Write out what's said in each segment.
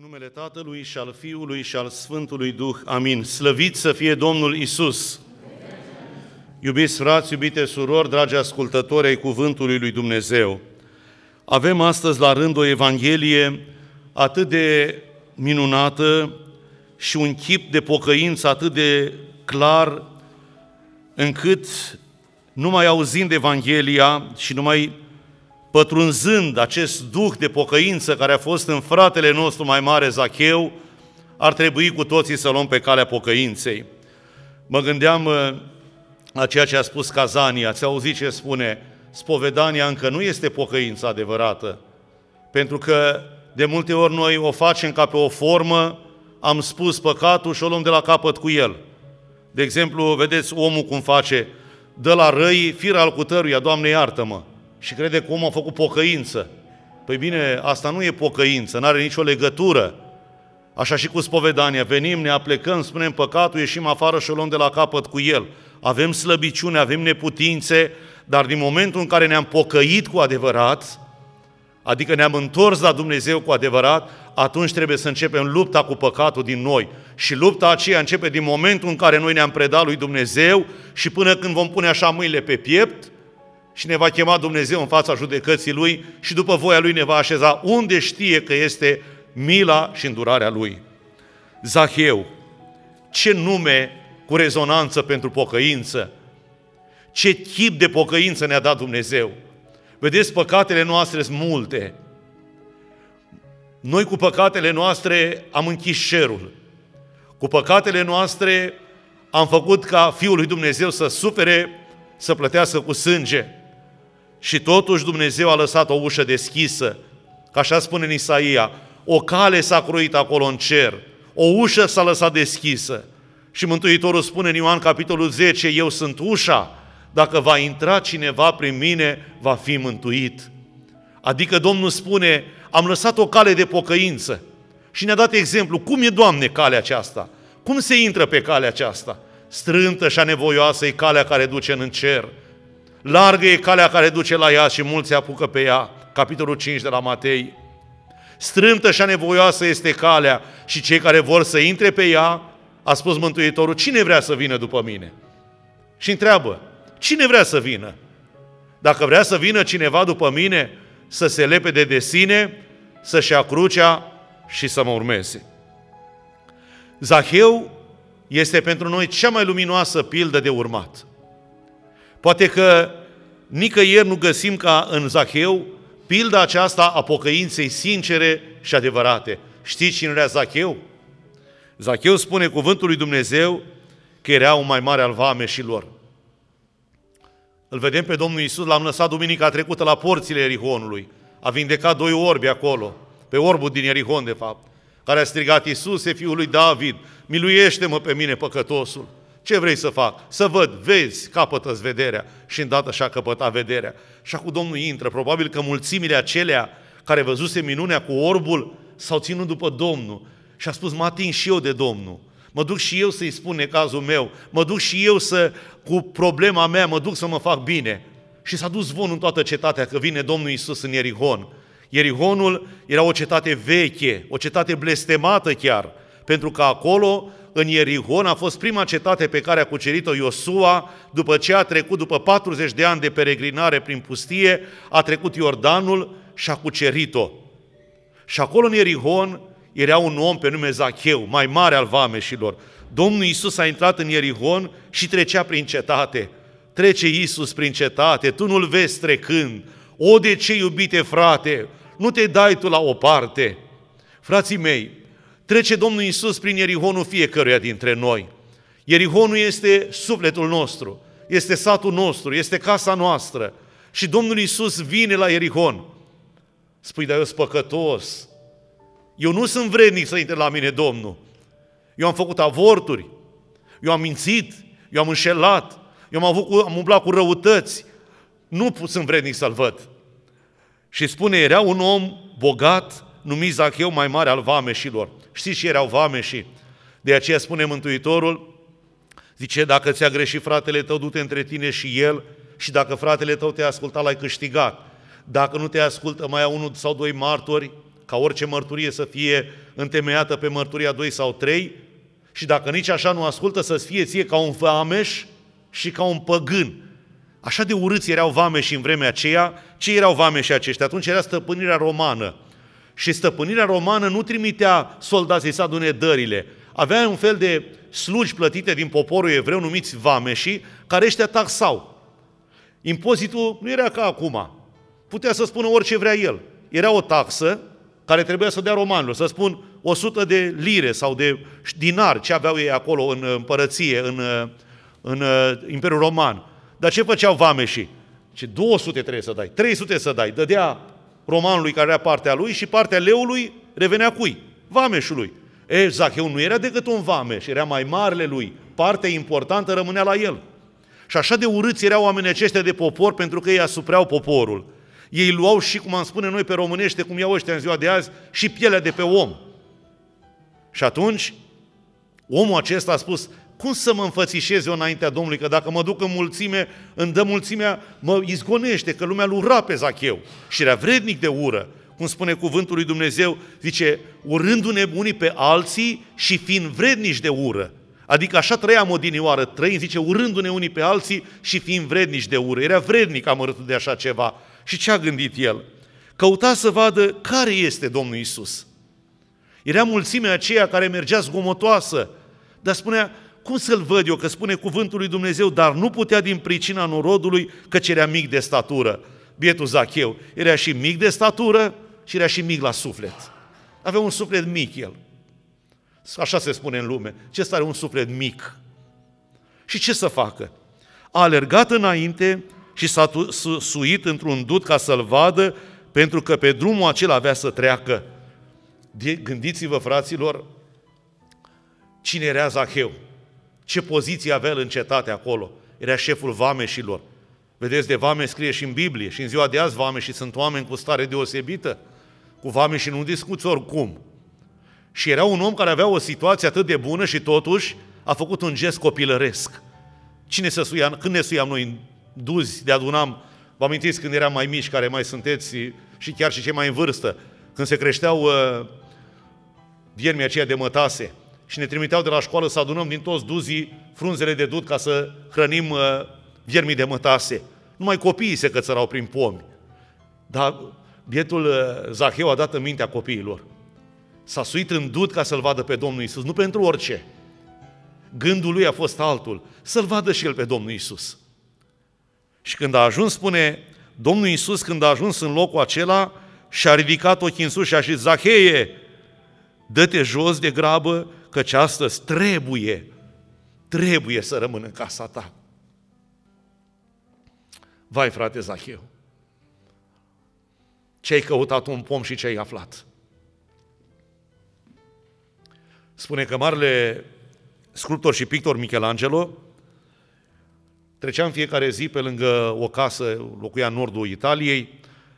În numele Tatălui și al Fiului și al Sfântului Duh. Amin. Slăvit să fie Domnul Isus. Iubiți frați, iubite surori, dragi ascultători ai Cuvântului lui Dumnezeu, avem astăzi la rând o Evanghelie atât de minunată și un chip de pocăință atât de clar, încât numai auzind Evanghelia și numai pătrunzând acest duh de pocăință care a fost în fratele nostru mai mare, Zacheu, ar trebui cu toții să luăm pe calea pocăinței. Mă gândeam uh, la ceea ce a spus Cazania, ați auzit ce spune, spovedania încă nu este pocăința adevărată, pentru că de multe ori noi o facem ca pe o formă, am spus păcatul și o luăm de la capăt cu el. De exemplu, vedeți omul cum face, dă la răi fira al cutăruia, Doamne iartă-mă, și crede că omul a făcut pocăință. Păi bine, asta nu e pocăință, nu are nicio legătură. Așa și cu spovedania, venim, ne aplecăm, spunem păcatul, ieșim afară și o luăm de la capăt cu el. Avem slăbiciune, avem neputințe, dar din momentul în care ne-am pocăit cu adevărat, adică ne-am întors la Dumnezeu cu adevărat, atunci trebuie să începem lupta cu păcatul din noi. Și lupta aceea începe din momentul în care noi ne-am predat lui Dumnezeu și până când vom pune așa mâinile pe piept, și ne va chema Dumnezeu în fața judecății Lui și după voia Lui ne va așeza unde știe că este mila și îndurarea Lui. Zaheu, ce nume cu rezonanță pentru pocăință, ce chip de pocăință ne-a dat Dumnezeu. Vedeți, păcatele noastre sunt multe. Noi cu păcatele noastre am închis șerul. Cu păcatele noastre am făcut ca Fiul lui Dumnezeu să sufere, să plătească cu sânge. Și totuși Dumnezeu a lăsat o ușă deschisă, ca așa spune în Isaia, o cale s-a cruit acolo în cer, o ușă s-a lăsat deschisă. Și Mântuitorul spune în Ioan capitolul 10, eu sunt ușa, dacă va intra cineva prin mine, va fi mântuit. Adică Domnul spune, am lăsat o cale de pocăință și ne-a dat exemplu, cum e, Doamne, calea aceasta? Cum se intră pe calea aceasta? Strântă și anevoioasă e calea care duce în cer. Largă e calea care duce la ea și mulți se apucă pe ea. Capitolul 5 de la Matei. Strântă și anevoioasă este calea și cei care vor să intre pe ea, a spus Mântuitorul, cine vrea să vină după mine? Și întreabă, cine vrea să vină? Dacă vrea să vină cineva după mine, să se lepede de sine, să-și ia crucea și să mă urmeze. Zaheu este pentru noi cea mai luminoasă pildă de urmat. Poate că nicăieri nu găsim ca în Zacheu pilda aceasta a pocăinței sincere și adevărate. Știți cine era Zacheu? Zacheu spune cuvântul lui Dumnezeu că era un mai mare al vameșilor. Îl vedem pe Domnul Isus, l-am lăsat duminica trecută la porțile Erihonului. A vindecat doi orbi acolo, pe orbul din Erihon, de fapt, care a strigat, Iisuse, fiul lui David, miluiește-mă pe mine, păcătosul. Ce vrei să fac? Să văd, vezi, capătă vederea. Și îndată și-a căpătat vederea. Și acum Domnul intră. Probabil că mulțimile acelea care văzuse minunea cu orbul s-au ținut după Domnul. Și a spus, mă ating și eu de Domnul. Mă duc și eu să-i spun necazul meu. Mă duc și eu să, cu problema mea, mă duc să mă fac bine. Și s-a dus zvonul în toată cetatea că vine Domnul Isus în Ierihon. Ierihonul era o cetate veche, o cetate blestemată chiar, pentru că acolo în Ierihon a fost prima cetate pe care a cucerit-o Iosua după ce a trecut, după 40 de ani de peregrinare prin pustie, a trecut Iordanul și a cucerit-o. Și acolo în Ierihon era un om pe nume Zacheu, mai mare al vameșilor. Domnul Iisus a intrat în Ierihon și trecea prin cetate. Trece Iisus prin cetate, tu nu-l vezi trecând. O, de ce, iubite frate, nu te dai tu la o parte. Frații mei, Trece Domnul Iisus prin Ierihonul fiecăruia dintre noi. Ierihonul este sufletul nostru, este satul nostru, este casa noastră. Și Domnul Iisus vine la Ierihon. Spui, dar eu sunt păcătos. Eu nu sunt vrednic să intre la mine Domnul. Eu am făcut avorturi, eu am mințit, eu am înșelat, eu am, avut, am umblat cu răutăți. Nu sunt vrednic să-l văd. Și spune, era un om bogat, numit Zacheu mai mare al vameșilor. Știți ce erau vameșii? De aceea spune Mântuitorul, zice, dacă ți-a greșit fratele tău, du-te între tine și el și dacă fratele tău te-a ascultat, l-ai câștigat. Dacă nu te ascultă, mai au unul sau doi martori, ca orice mărturie să fie întemeiată pe mărturia 2 sau 3 și dacă nici așa nu ascultă să fie ție ca un vameș și ca un păgân. Așa de urâți erau vameși în vremea aceea. Ce erau vameși aceștia? Atunci era stăpânirea romană. Și stăpânirea romană nu trimitea soldații să adune dările. Avea un fel de slugi plătite din poporul evreu numiți vameși, care ăștia taxau. Impozitul nu era ca acum. Putea să spună orice vrea el. Era o taxă care trebuia să dea romanilor, să spun 100 de lire sau de dinari, ce aveau ei acolo în împărăție, în, în Imperiul Roman. Dar ce făceau vameșii? Ce 200 trebuie să dai, 300 să dai. Dădea romanului care era partea lui și partea leului revenea cui? Vameșului. E, Zacheu nu era decât un vameș, era mai marele lui. Partea importantă rămânea la el. Și așa de urâți erau oamenii aceștia de popor pentru că ei asupreau poporul. Ei luau și, cum am spune noi pe românește, cum iau ăștia în ziua de azi, și pielea de pe om. Și atunci, omul acesta a spus, cum să mă înfățișez eu înaintea Domnului, că dacă mă duc în mulțime, îmi dă mulțimea, mă izgonește, că lumea lui ura pe Zacheu. Și era vrednic de ură. Cum spune cuvântul lui Dumnezeu, zice, urându-ne unii pe alții și fiind vrednici de ură. Adică așa trăiam odinioară, trăim, zice, urându-ne unii pe alții și fiind vrednici de ură. Era vrednic amărâtul de așa ceva. Și ce a gândit el? Căuta să vadă care este Domnul Isus. Era mulțimea aceea care mergea zgomotoasă, dar spunea, cum să-l văd eu, că spune cuvântul lui Dumnezeu, dar nu putea din pricina norodului, că era mic de statură. Bietul Zacheu era și mic de statură și era și mic la suflet. Avea un suflet mic el. Așa se spune în lume. Ce are un suflet mic? Și ce să facă? A alergat înainte și s-a suit într-un dut ca să-l vadă, pentru că pe drumul acela avea să treacă. Gândiți-vă, fraților, cine era Zacheu, ce poziție avea el în cetate acolo. Era șeful vameșilor. Vedeți, de vame scrie și în Biblie, și în ziua de azi vame și sunt oameni cu stare deosebită. Cu vame și nu discuți oricum. Și era un om care avea o situație atât de bună și totuși a făcut un gest copilăresc. Cine să suia, când ne suiam noi în duzi de adunam, vă amintiți când eram mai mici, care mai sunteți și chiar și cei mai în vârstă, când se creșteau uh, viermii aceia de mătase și ne trimiteau de la școală să adunăm din toți duzii frunzele de dud ca să hrănim uh, viermii de mătase. Numai copiii se cățărau prin pomi. Dar bietul uh, Zaheu a dat în mintea copiilor. S-a suit în dud ca să-L vadă pe Domnul Isus, nu pentru orice. Gândul lui a fost altul, să-L vadă și el pe Domnul Isus. Și când a ajuns, spune, Domnul Iisus când a ajuns în locul acela, și-a ridicat ochii în sus și a zis, Zacheie, dă-te jos de grabă, căci astăzi trebuie, trebuie să rămân în casa ta. Vai, frate Zacheu, ce ai căutat un pom și ce ai aflat? Spune că marele sculptor și pictor Michelangelo Treceam fiecare zi pe lângă o casă, locuia în nordul Italiei,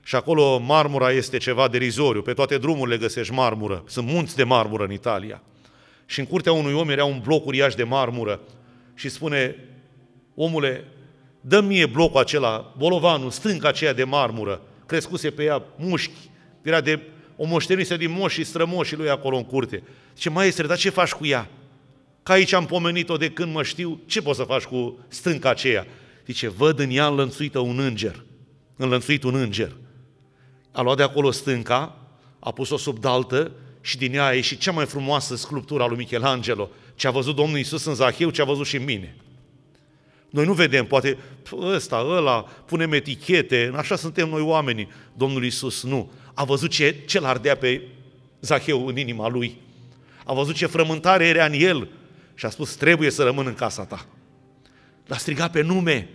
și acolo marmura este ceva derizoriu. Pe toate drumurile găsești marmură. Sunt munți de marmură în Italia. Și în curtea unui om era un bloc uriaș de marmură și spune, omule, dă mie blocul acela, bolovanul, stânca aceea de marmură, crescuse pe ea mușchi, era de o moștenise din moși și strămoșii lui acolo în curte. Zice, maestre, dar ce faci cu ea? Că aici am pomenit-o de când mă știu, ce poți să faci cu stânca aceea? Zice, văd în ea înlănțuită un înger, înlănțuit un înger. A luat de acolo stânca, a pus-o sub daltă și din ea a ieșit cea mai frumoasă sculptură a lui Michelangelo. Ce a văzut Domnul Iisus în Zahiu, ce a văzut și în mine. Noi nu vedem, poate ăsta, ăla, punem etichete, așa suntem noi oamenii. Domnul Iisus nu. A văzut ce, ce l-ardea pe Zaheu în inima lui. A văzut ce frământare era în el și a spus, trebuie să rămân în casa ta. L-a strigat pe nume,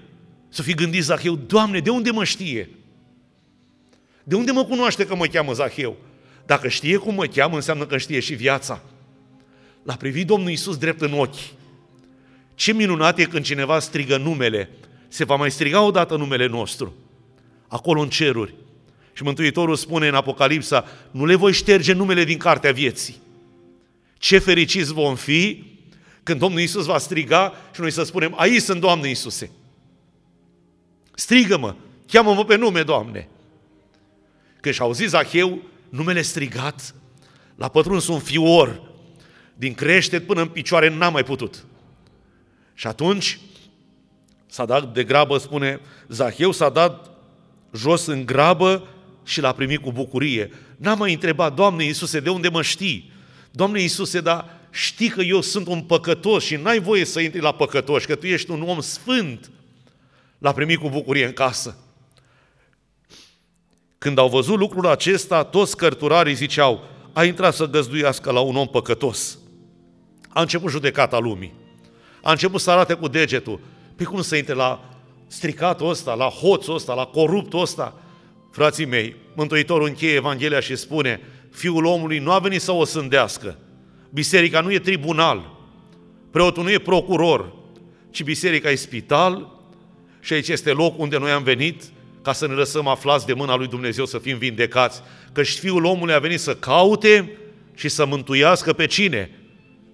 să fi gândit Zaheu, Doamne, de unde mă știe? De unde mă cunoaște că mă cheamă Zaheu? Dacă știe cum mă cheamă, înseamnă că știe și viața. L-a privit Domnul Iisus drept în ochi. Ce minunat e când cineva strigă numele. Se va mai striga odată numele nostru. Acolo în ceruri. Și Mântuitorul spune în Apocalipsa, nu le voi șterge numele din cartea vieții. Ce fericiți vom fi când Domnul Iisus va striga și noi să spunem, aici sunt, Doamne Iisuse. Strigă-mă, cheamă-mă pe nume, Doamne. Când și-au zis Zacheu, numele strigat, L-a pătruns un fior din creștet până în picioare, n-a mai putut. Și atunci s-a dat de grabă, spune, Zaheu s-a dat jos în grabă și l-a primit cu bucurie. N-a mai întrebat, Doamne Iisuse, de unde mă știi? Doamne Iisuse, dar știi că eu sunt un păcătos și n-ai voie să intri la păcătoși, că tu ești un om sfânt. L-a primit cu bucurie în casă. Când au văzut lucrul acesta, toți cărturarii ziceau, a intrat să găzduiască la un om păcătos. A început judecata lumii. A început să arate cu degetul. Pe cum să intre la stricatul ăsta, la hoțul ăsta, la coruptul ăsta? Frații mei, Mântuitorul încheie Evanghelia și spune, Fiul omului nu a venit să o sândească. Biserica nu e tribunal. Preotul nu e procuror, ci biserica e spital și aici este loc unde noi am venit ca să ne lăsăm aflați de mâna lui Dumnezeu să fim vindecați. Căci Fiul omului a venit să caute și să mântuiască pe cine?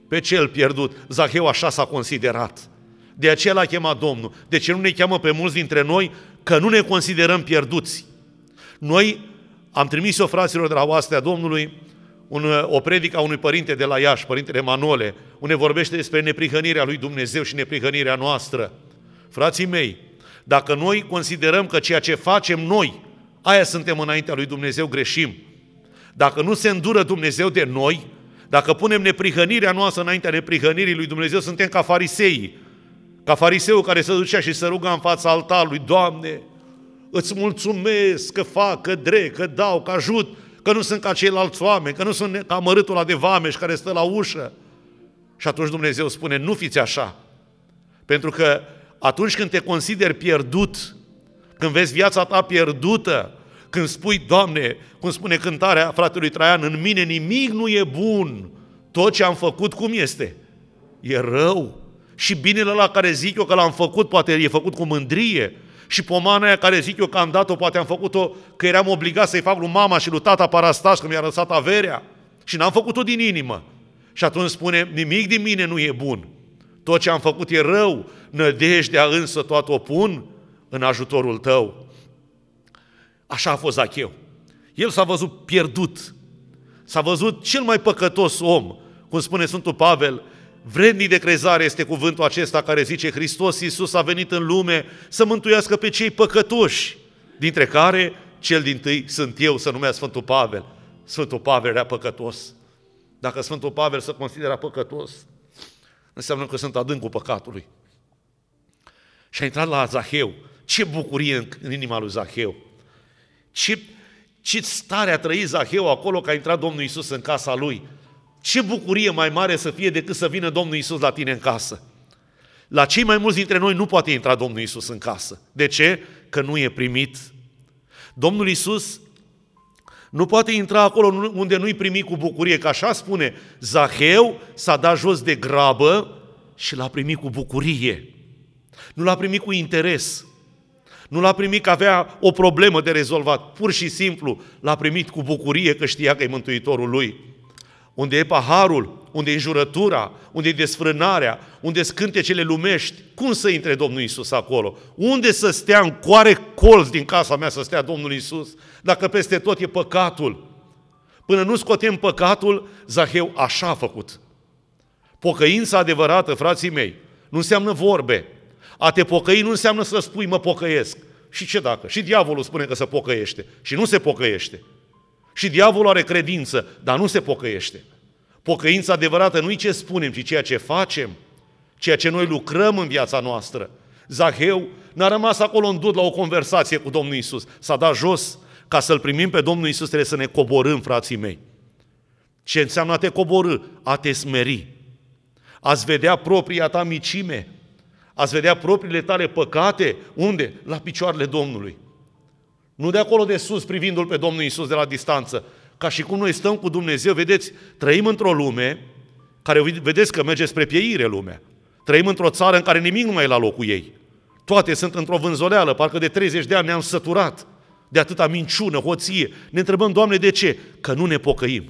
Pe cel pierdut. Zaheu așa s-a considerat. De aceea l-a chemat Domnul. De ce nu ne cheamă pe mulți dintre noi? Că nu ne considerăm pierduți. Noi am trimis-o fraților de la oastea Domnului un, o predică a unui părinte de la Iași, părintele Manole, unde vorbește despre neprihănirea lui Dumnezeu și neprihănirea noastră. Frații mei, dacă noi considerăm că ceea ce facem noi, aia suntem înaintea lui Dumnezeu, greșim. Dacă nu se îndură Dumnezeu de noi, dacă punem neprihănirea noastră înaintea neprihănirii lui Dumnezeu, suntem ca fariseii. Ca fariseul care se ducea și se ruga în fața altarului, Doamne, îți mulțumesc că fac, că drec, că dau, că ajut, că nu sunt ca ceilalți oameni, că nu sunt ca mărâtul ăla de vameș care stă la ușă. Și atunci Dumnezeu spune, nu fiți așa. Pentru că atunci când te consideri pierdut, când vezi viața ta pierdută, când spui, Doamne, cum spune cântarea fratelui Traian, în mine nimic nu e bun, tot ce am făcut cum este? E rău. Și binele la care zic eu că l-am făcut, poate e făcut cu mândrie, și pomana aia care zic eu că am dat-o, poate am făcut-o că eram obligat să-i fac lui mama și lui tata parastas că mi-a lăsat averea și n-am făcut-o din inimă. Și atunci spune, nimic din mine nu e bun. Tot ce am făcut e rău, nădejdea însă toată o pun în ajutorul tău. Așa a fost Zacheu. El s-a văzut pierdut. S-a văzut cel mai păcătos om, cum spune Sfântul Pavel, Vrednic de crezare este cuvântul acesta care zice Hristos Iisus a venit în lume să mântuiască pe cei păcătoși, dintre care cel din tâi sunt eu, să numesc Sfântul Pavel. Sfântul Pavel era păcătos. Dacă Sfântul Pavel se considera păcătos, înseamnă că sunt adâncul păcatului. Și a intrat la Zaheu. Ce bucurie în inima lui Zaheu! Ce, ce stare a trăit Zaheu acolo că a intrat Domnul Iisus în casa lui. Ce bucurie mai mare să fie decât să vină Domnul Isus la tine în casă. La cei mai mulți dintre noi nu poate intra Domnul Isus în casă. De ce? Că nu e primit. Domnul Isus nu poate intra acolo unde nu-i primit cu bucurie, că așa spune, Zaheu s-a dat jos de grabă și l-a primit cu bucurie. Nu l-a primit cu interes. Nu l-a primit că avea o problemă de rezolvat. Pur și simplu l-a primit cu bucurie că știa că e Mântuitorul lui unde e paharul, unde e jurătura, unde e desfrânarea, unde scântecele lumești, cum să intre Domnul Isus acolo? Unde să stea în coare colț din casa mea să stea Domnul Isus, dacă peste tot e păcatul? Până nu scotem păcatul, Zaheu așa a făcut. Pocăința adevărată, frații mei, nu înseamnă vorbe. A te pocăi nu înseamnă să spui mă pocăiesc. Și ce dacă? Și diavolul spune că se pocăiește și nu se pocăiește. Și diavolul are credință, dar nu se pocăiește. Pocăința adevărată nu e ce spunem, ci ceea ce facem, ceea ce noi lucrăm în viața noastră. Zaheu n-a rămas acolo în dud la o conversație cu Domnul Isus. S-a dat jos. Ca să-L primim pe Domnul Isus trebuie să ne coborâm, frații mei. Ce înseamnă a te coborâ? A te smeri. Ați vedea propria ta micime. Ați vedea propriile tale păcate. Unde? La picioarele Domnului. Nu de acolo de sus, privindu-L pe Domnul Isus de la distanță. Ca și cum noi stăm cu Dumnezeu, vedeți, trăim într-o lume care, vedeți că merge spre pieire lumea. Trăim într-o țară în care nimic nu mai e la locul ei. Toate sunt într-o vânzoleală, parcă de 30 de ani ne-am săturat de atâta minciună, hoție. Ne întrebăm, Doamne, de ce? Că nu ne pocăim.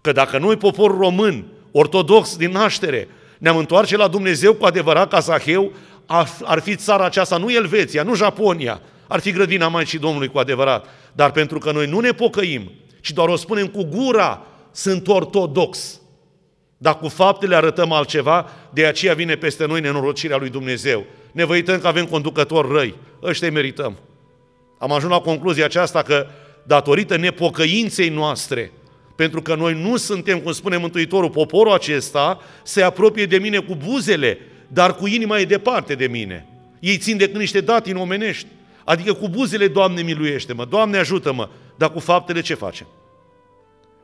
Că dacă noi, popor român, ortodox din naștere, ne-am întoarce la Dumnezeu cu adevărat ca Zaheu, ar fi țara aceasta, nu Elveția, nu Japonia, ar fi grădina Maicii Domnului cu adevărat. Dar pentru că noi nu ne pocăim, ci doar o spunem cu gura, sunt ortodox. Dar cu faptele arătăm altceva, de aceea vine peste noi nenorocirea lui Dumnezeu. Ne văităm că avem conducători răi, ăștia merităm. Am ajuns la concluzia aceasta că datorită nepocăinței noastre, pentru că noi nu suntem, cum spune Mântuitorul, poporul acesta se apropie de mine cu buzele, dar cu inima e departe de mine. Ei țin de niște datini omenești. Adică cu buzele, Doamne, miluiește-mă, Doamne, ajută-mă, dar cu faptele ce facem?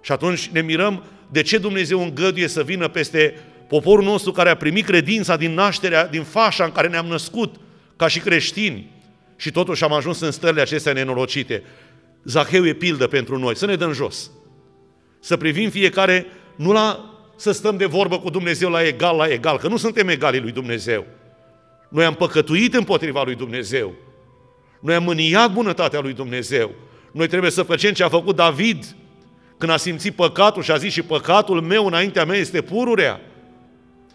Și atunci ne mirăm de ce Dumnezeu îngăduie să vină peste poporul nostru care a primit credința din nașterea, din fașa în care ne-am născut ca și creștini și totuși am ajuns în stările acestea nenorocite. Zaheu e pildă pentru noi, să ne dăm jos. Să privim fiecare, nu la să stăm de vorbă cu Dumnezeu la egal, la egal, că nu suntem egali lui Dumnezeu. Noi am păcătuit împotriva lui Dumnezeu. Noi am mâniat bunătatea lui Dumnezeu. Noi trebuie să facem ce a făcut David când a simțit păcatul și a zis și păcatul meu înaintea mea este pururea.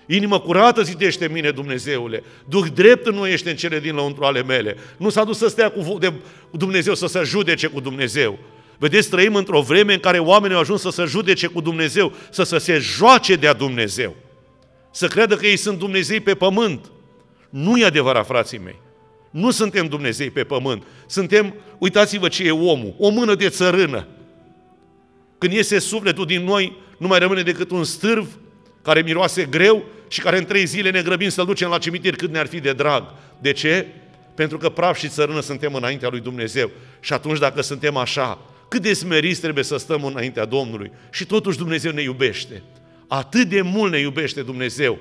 Inimă curată zidește mine Dumnezeule. Duh drept nu ești în cele din lăuntru ale mele. Nu s-a dus să stea cu Dumnezeu, să se judece cu Dumnezeu. Vedeți, trăim într-o vreme în care oamenii au ajuns să se judece cu Dumnezeu, să, să se joace de-a Dumnezeu. Să creadă că ei sunt Dumnezei pe pământ. Nu e adevărat, frații mei. Nu suntem Dumnezei pe pământ. Suntem, uitați-vă ce e omul, o mână de țărână. Când iese sufletul din noi, nu mai rămâne decât un stârv care miroase greu și care în trei zile ne grăbim să-l ducem la cimitir cât ne-ar fi de drag. De ce? Pentru că praf și țărână suntem înaintea lui Dumnezeu. Și atunci dacă suntem așa, cât de smeriți trebuie să stăm înaintea Domnului. Și totuși Dumnezeu ne iubește. Atât de mult ne iubește Dumnezeu.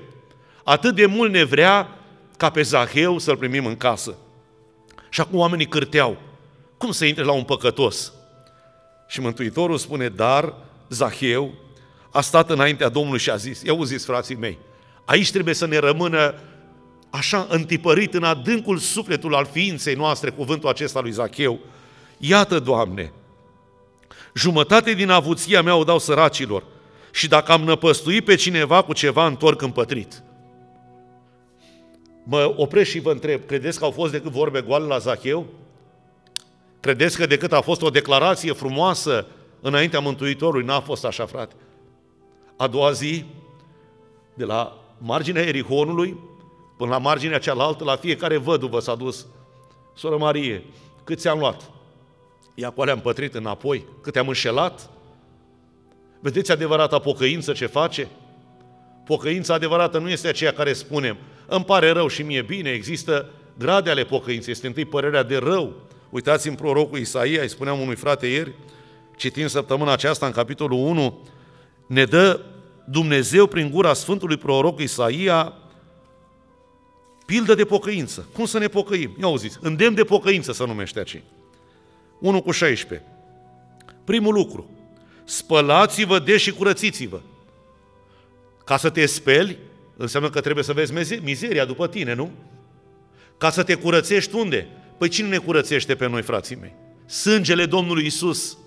Atât de mult ne vrea ca pe Zaheu să-l primim în casă. Și acum oamenii cârteau. Cum să intre la un păcătos? Și Mântuitorul spune, dar Zaheu a stat înaintea Domnului și a zis, i-au zis frații mei, aici trebuie să ne rămână așa întipărit în adâncul sufletul al ființei noastre cuvântul acesta lui Zacheu. Iată, Doamne, jumătate din avuția mea o dau săracilor și dacă am năpăstuit pe cineva cu ceva, întorc împătrit. Mă opresc și vă întreb, credeți că au fost decât vorbe goale la Zacheu? Credeți că decât a fost o declarație frumoasă înaintea Mântuitorului? N-a fost așa, frate. A doua zi, de la marginea Erihonului până la marginea cealaltă, la fiecare văduvă s-a dus. Soră Marie, cât ți-am luat? Ia cu am pătrit înapoi, cât te-am înșelat? Vedeți adevărata pocăință ce face? Pocăința adevărată nu este aceea care spunem, îmi pare rău și mie bine, există grade ale pocăinței, este întâi părerea de rău. Uitați în prorocul Isaia, îi spuneam unui frate ieri, citind săptămâna aceasta în capitolul 1, ne dă Dumnezeu prin gura Sfântului proroc Isaia pildă de pocăință. Cum să ne pocăim? Ia auziți, îndemn de pocăință să numește aici. 1 cu 16. Primul lucru, spălați-vă de și curățiți-vă. Ca să te speli, înseamnă că trebuie să vezi mizeria după tine, nu? Ca să te curățești unde? Păi cine ne curățește pe noi, frații mei? Sângele Domnului Isus.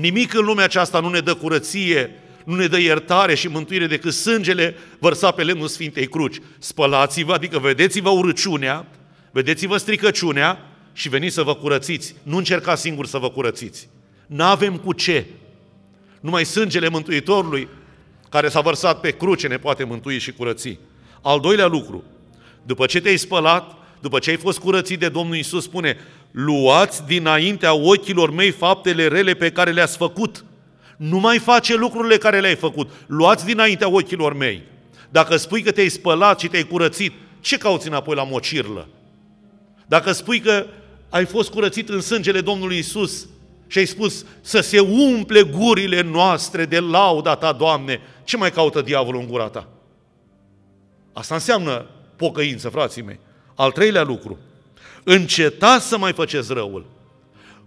Nimic în lumea aceasta nu ne dă curăție, nu ne dă iertare și mântuire decât sângele vărsat pe lemnul Sfintei Cruci. Spălați-vă, adică vedeți-vă urăciunea, vedeți-vă stricăciunea și veniți să vă curățiți. Nu încercați singur să vă curățiți. N-avem cu ce. Numai sângele Mântuitorului care s-a vărsat pe cruce ne poate mântui și curăți. Al doilea lucru, după ce te-ai spălat, după ce ai fost curățit de Domnul Isus, spune, luați dinaintea ochilor mei faptele rele pe care le-ați făcut. Nu mai face lucrurile care le-ai făcut. Luați dinaintea ochilor mei. Dacă spui că te-ai spălat și te-ai curățit, ce cauți înapoi la mocirlă? Dacă spui că ai fost curățit în sângele Domnului Isus și ai spus să se umple gurile noastre de lauda ta, Doamne, ce mai caută diavolul în gura ta? Asta înseamnă pocăință, frații mei. Al treilea lucru, încetați să mai faceți răul.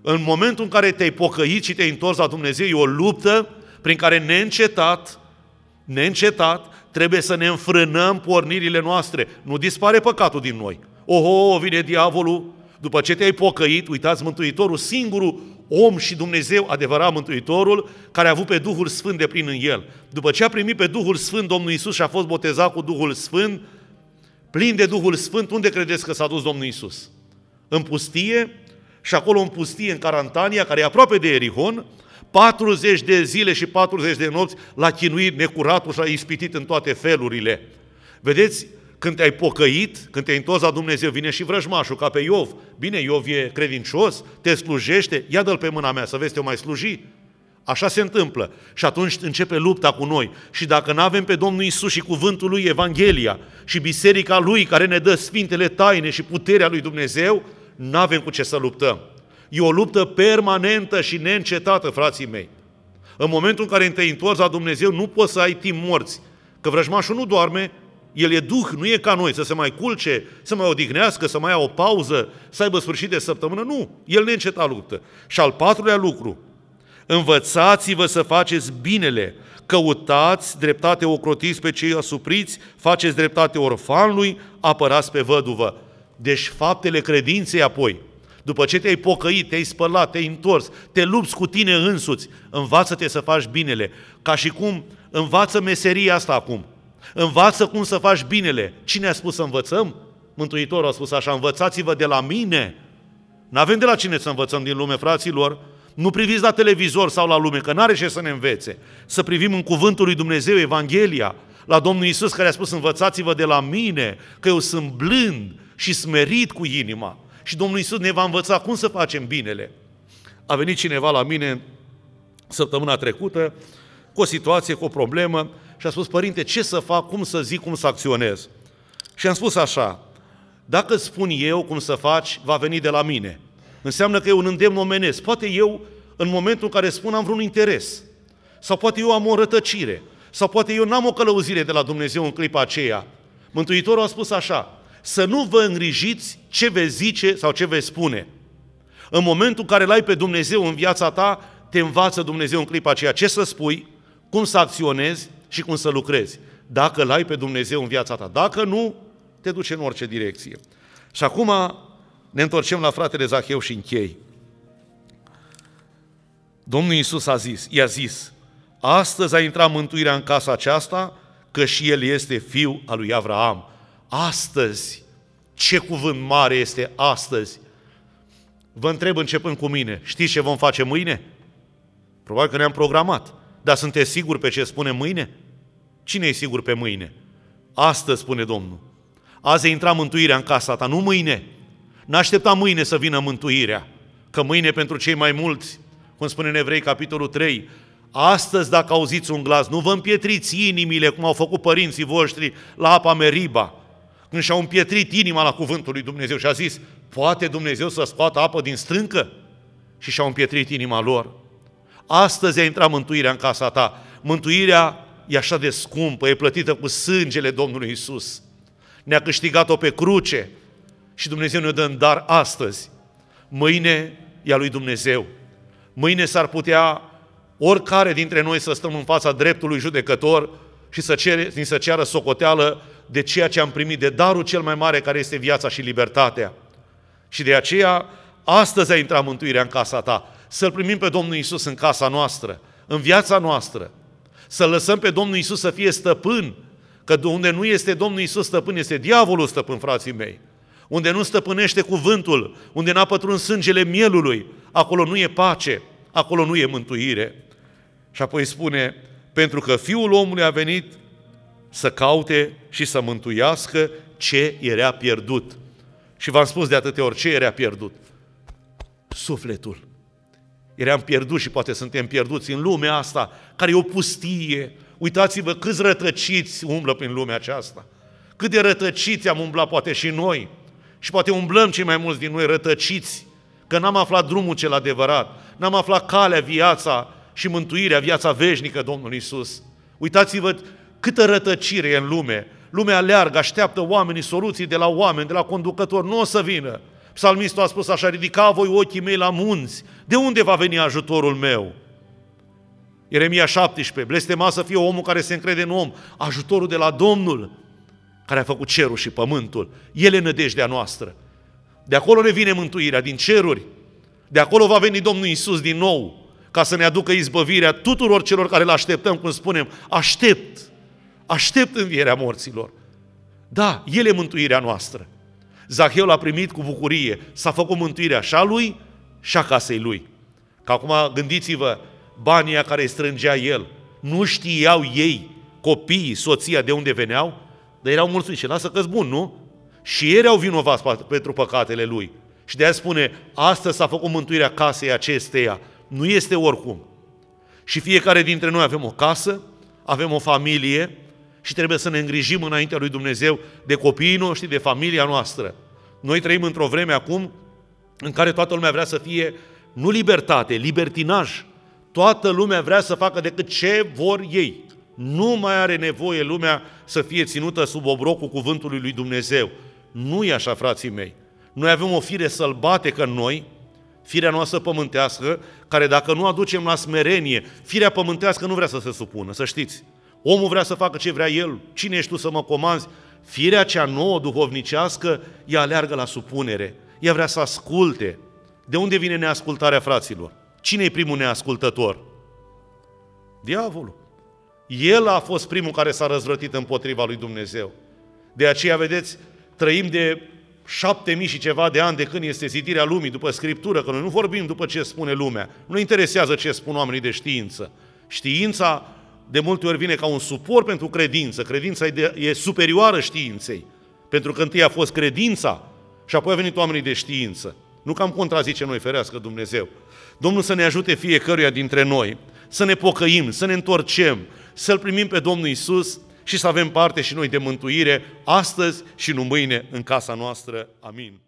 În momentul în care te-ai pocăit și te-ai întors la Dumnezeu, e o luptă prin care neîncetat, neîncetat, trebuie să ne înfrânăm pornirile noastre. Nu dispare păcatul din noi. Oho, vine diavolul, după ce te-ai pocăit, uitați Mântuitorul, singurul om și Dumnezeu, adevărat Mântuitorul, care a avut pe Duhul Sfânt de plin în el. După ce a primit pe Duhul Sfânt Domnul Isus și a fost botezat cu Duhul Sfânt, plin de Duhul Sfânt, unde credeți că s-a dus Domnul Isus? În pustie și acolo în pustie, în Carantania, care e aproape de Erihon, 40 de zile și 40 de nopți l-a chinuit necuratul și a ispitit în toate felurile. Vedeți, când te-ai pocăit, când te-ai întors la Dumnezeu, vine și vrăjmașul, ca pe Iov. Bine, Iov e credincios, te slujește, ia dă-l pe mâna mea să vezi te mai sluji. Așa se întâmplă. Și atunci începe lupta cu noi. Și dacă nu avem pe Domnul Isus și cuvântul lui, Evanghelia, și biserica lui care ne dă sfintele taine și puterea lui Dumnezeu, nu avem cu ce să luptăm. E o luptă permanentă și neîncetată, frații mei. În momentul în care te întorci la Dumnezeu, nu poți să ai timp morți. Că vrăjmașul nu doarme, el e duh, nu e ca noi, să se mai culce, să mai odihnească, să mai ia o pauză, să aibă sfârșit de săptămână. Nu, el neîncetat luptă. Și al patrulea lucru, învățați-vă să faceți binele, căutați dreptate ocrotiți pe cei asupriți, faceți dreptate orfanului, apărați pe văduvă. Deci faptele credinței apoi, după ce te-ai pocăit, te-ai spălat, te-ai întors, te lupți cu tine însuți, învață-te să faci binele, ca și cum învață meseria asta acum. Învață cum să faci binele. Cine a spus să învățăm? Mântuitorul a spus așa, învățați-vă de la mine. N-avem de la cine să învățăm din lume, fraților. Nu priviți la televizor sau la lume, că n-are ce să ne învețe. Să privim în cuvântul lui Dumnezeu, Evanghelia, la Domnul Isus care a spus, învățați-vă de la mine, că eu sunt blând și smerit cu inima. Și Domnul Isus ne va învăța cum să facem binele. A venit cineva la mine săptămâna trecută cu o situație, cu o problemă și a spus, părinte, ce să fac, cum să zic, cum să acționez? Și am spus așa, dacă spun eu cum să faci, va veni de la mine. Înseamnă că e un îndemn omenesc. Poate eu, în momentul în care spun, am vreun interes. Sau poate eu am o rătăcire. Sau poate eu n-am o călăuzire de la Dumnezeu în clipa aceea. Mântuitorul a spus așa, să nu vă îngrijiți ce veți zice sau ce veți spune. În momentul în care l-ai pe Dumnezeu în viața ta, te învață Dumnezeu în clipa aceea ce să spui, cum să acționezi și cum să lucrezi. Dacă l-ai pe Dumnezeu în viața ta. Dacă nu, te duce în orice direcție. Și acum ne întorcem la fratele Zaheu și închei. Domnul Iisus a zis, i-a zis, astăzi a intrat mântuirea în casa aceasta, că și el este fiul al lui Avraam. Astăzi, ce cuvânt mare este astăzi. Vă întreb începând cu mine, știți ce vom face mâine? Probabil că ne-am programat. Dar sunteți siguri pe ce spune mâine? Cine e sigur pe mâine? Astăzi, spune Domnul. Azi a intrat mântuirea în casa ta, nu mâine. N-aștepta mâine să vină mântuirea, că mâine pentru cei mai mulți, cum spune în Evrei, capitolul 3, astăzi dacă auziți un glas, nu vă împietriți inimile cum au făcut părinții voștri la apa Meriba, când și-au împietrit inima la cuvântul lui Dumnezeu și a zis, poate Dumnezeu să scoată apă din strâncă? Și și-au împietrit inima lor. Astăzi a intrat mântuirea în casa ta. Mântuirea e așa de scumpă, e plătită cu sângele Domnului Isus. Ne-a câștigat-o pe cruce și Dumnezeu ne dă în dar astăzi. Mâine e a lui Dumnezeu. Mâine s-ar putea oricare dintre noi să stăm în fața dreptului judecător și să, cere, să ceară socoteală de ceea ce am primit, de darul cel mai mare care este viața și libertatea. Și de aceea, astăzi a intrat mântuirea în casa ta. Să-L primim pe Domnul Isus în casa noastră, în viața noastră. Să lăsăm pe Domnul Isus să fie stăpân, că unde nu este Domnul Isus stăpân, este diavolul stăpân, frații mei. Unde nu stăpânește cuvântul, unde n-a pătruns sângele mielului, acolo nu e pace, acolo nu e mântuire. Și apoi spune, pentru că Fiul omului a venit să caute și să mântuiască ce era pierdut. Și v-am spus de atâtea ori ce era pierdut. Sufletul. Eram pierdut și poate suntem pierduți în lumea asta, care e o pustie. Uitați-vă câți rătăciți umblă prin lumea aceasta. Cât de rătăciți am umblat poate și noi. Și poate umblăm cei mai mulți din noi rătăciți, că n-am aflat drumul cel adevărat, n-am aflat calea, viața și mântuirea, viața veșnică Domnului Isus. Uitați-vă câtă rătăcire e în lume. Lumea aleargă, așteaptă oamenii soluții de la oameni, de la conducători, nu o să vină. Psalmistul a spus așa, ridica voi ochii mei la munți, de unde va veni ajutorul meu? Ieremia 17, blestema să fie omul care se încrede în om, ajutorul de la Domnul, care a făcut cerul și pământul. El e nădejdea noastră. De acolo ne vine mântuirea, din ceruri. De acolo va veni Domnul Isus din nou, ca să ne aducă izbăvirea tuturor celor care îl așteptăm, cum spunem, aștept, aștept învierea morților. Da, El e mântuirea noastră. Zaheu l-a primit cu bucurie, s-a făcut mântuirea și a lui și a casei lui. Că acum gândiți-vă, banii care îi strângea el. Nu știau ei, copiii, soția, de unde veneau, dar erau mulțumiți. Și lasă că bun, nu? Și ei erau vinovați pentru păcatele lui. Și de aia spune, astăzi s-a făcut mântuirea casei acesteia. Nu este oricum. Și fiecare dintre noi avem o casă, avem o familie și trebuie să ne îngrijim înaintea lui Dumnezeu de copiii noștri, de familia noastră. Noi trăim într-o vreme acum în care toată lumea vrea să fie nu libertate, libertinaj. Toată lumea vrea să facă decât ce vor ei. Nu mai are nevoie lumea să fie ținută sub obrocul cuvântului lui Dumnezeu. Nu e așa, frații mei. Noi avem o fire sălbatecă în noi, firea noastră pământească, care dacă nu aducem la smerenie, firea pământească nu vrea să se supună, să știți. Omul vrea să facă ce vrea el, cine ești tu să mă comanzi? Firea cea nouă, duhovnicească, ea aleargă la supunere, ea vrea să asculte. De unde vine neascultarea fraților? Cine e primul neascultător? Diavolul. El a fost primul care s-a răzvrătit împotriva lui Dumnezeu. De aceea, vedeți, trăim de șapte mii și ceva de ani de când este zidirea lumii după Scriptură, că noi nu vorbim după ce spune lumea. Nu interesează ce spun oamenii de știință. Știința de multe ori vine ca un suport pentru credință. Credința e, de, e superioară științei. Pentru că întâi a fost credința și apoi a venit oamenii de știință. Nu cam contrazice noi, ferească Dumnezeu. Domnul să ne ajute fiecăruia dintre noi să ne pocăim, să ne întorcem, să-L primim pe Domnul Isus și să avem parte și noi de mântuire astăzi și nu mâine în casa noastră. Amin.